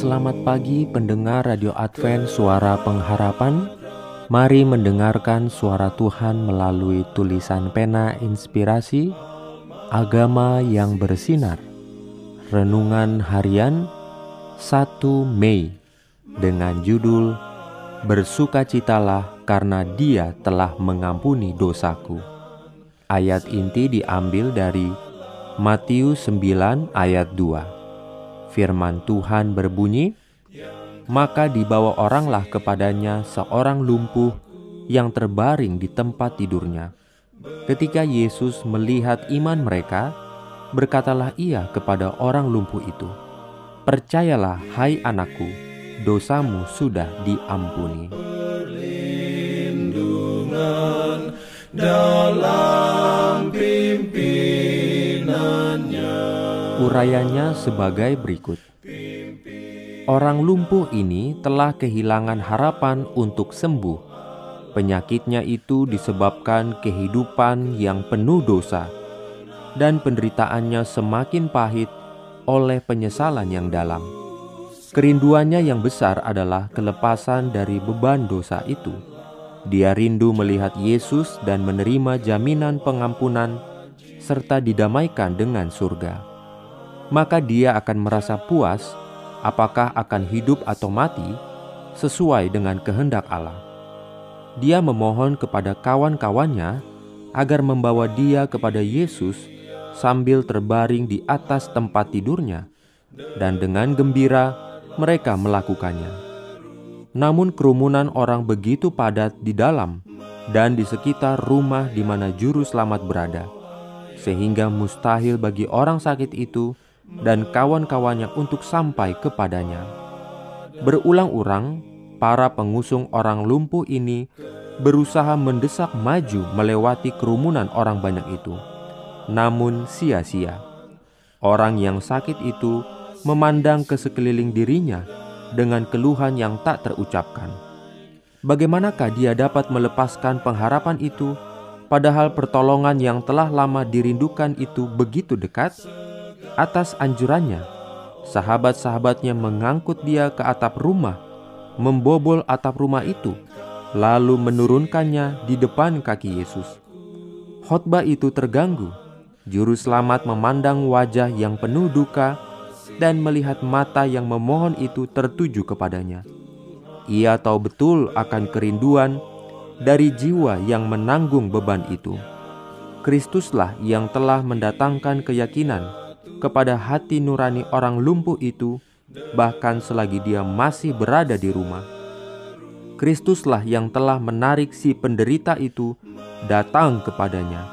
Selamat pagi pendengar Radio Advent Suara Pengharapan. Mari mendengarkan suara Tuhan melalui tulisan pena inspirasi Agama yang bersinar. Renungan harian 1 Mei Dengan judul Bersukacitalah karena dia telah mengampuni dosaku. Ayat inti diambil dari Matius 9 ayat 2 Firman Tuhan berbunyi, "Maka dibawa oranglah kepadanya seorang lumpuh yang terbaring di tempat tidurnya. Ketika Yesus melihat iman mereka, berkatalah ia kepada orang lumpuh itu, 'Percayalah, hai anakku, dosamu sudah diampuni.'" dalam Urayanya sebagai berikut. Orang lumpuh ini telah kehilangan harapan untuk sembuh. Penyakitnya itu disebabkan kehidupan yang penuh dosa, dan penderitaannya semakin pahit oleh penyesalan yang dalam. Kerinduannya yang besar adalah kelepasan dari beban dosa itu. Dia rindu melihat Yesus dan menerima jaminan pengampunan serta didamaikan dengan surga maka dia akan merasa puas apakah akan hidup atau mati sesuai dengan kehendak Allah. Dia memohon kepada kawan-kawannya agar membawa dia kepada Yesus sambil terbaring di atas tempat tidurnya, dan dengan gembira mereka melakukannya. Namun, kerumunan orang begitu padat di dalam dan di sekitar rumah di mana Juru Selamat berada, sehingga mustahil bagi orang sakit itu dan kawan-kawannya untuk sampai kepadanya. Berulang-ulang, para pengusung orang lumpuh ini berusaha mendesak maju melewati kerumunan orang banyak itu. Namun sia-sia. Orang yang sakit itu memandang ke sekeliling dirinya dengan keluhan yang tak terucapkan. Bagaimanakah dia dapat melepaskan pengharapan itu, padahal pertolongan yang telah lama dirindukan itu begitu dekat? Atas anjurannya, sahabat-sahabatnya mengangkut dia ke atap rumah, membobol atap rumah itu, lalu menurunkannya di depan kaki Yesus. Khotbah itu terganggu. Juru selamat memandang wajah yang penuh duka dan melihat mata yang memohon itu tertuju kepadanya. Ia tahu betul akan kerinduan dari jiwa yang menanggung beban itu. Kristuslah yang telah mendatangkan keyakinan kepada hati nurani orang lumpuh itu, bahkan selagi dia masih berada di rumah. Kristuslah yang telah menarik si penderita itu datang kepadanya.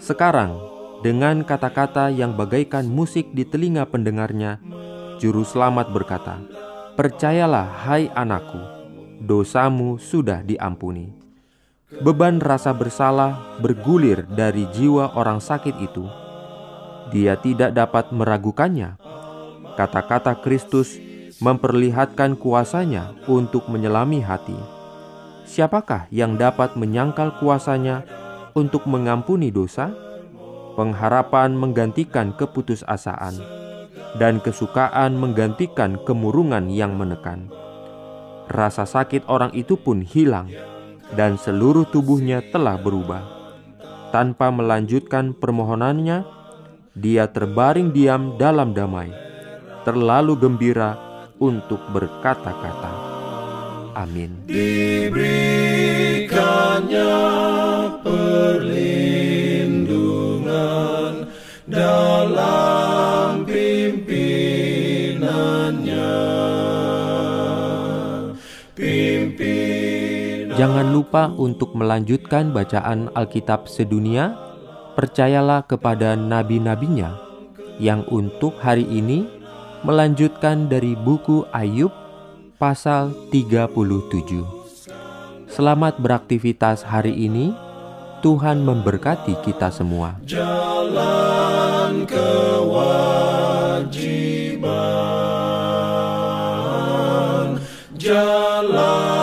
Sekarang, dengan kata-kata yang bagaikan musik di telinga pendengarnya, Juru Selamat berkata, "Percayalah, hai anakku, dosamu sudah diampuni." Beban rasa bersalah bergulir dari jiwa orang sakit itu dia tidak dapat meragukannya. Kata-kata Kristus memperlihatkan kuasanya untuk menyelami hati. Siapakah yang dapat menyangkal kuasanya untuk mengampuni dosa? Pengharapan menggantikan keputusasaan, dan kesukaan menggantikan kemurungan yang menekan. Rasa sakit orang itu pun hilang, dan seluruh tubuhnya telah berubah. Tanpa melanjutkan permohonannya, dia terbaring diam dalam damai, terlalu gembira untuk berkata-kata. Amin. Diberikannya perlindungan dalam pimpinannya. Pimpin Jangan lupa untuk melanjutkan bacaan Alkitab sedunia percayalah kepada nabi-nabinya yang untuk hari ini melanjutkan dari buku Ayub pasal 37. Selamat beraktivitas hari ini. Tuhan memberkati kita semua. Jalan kewajiban. Jalan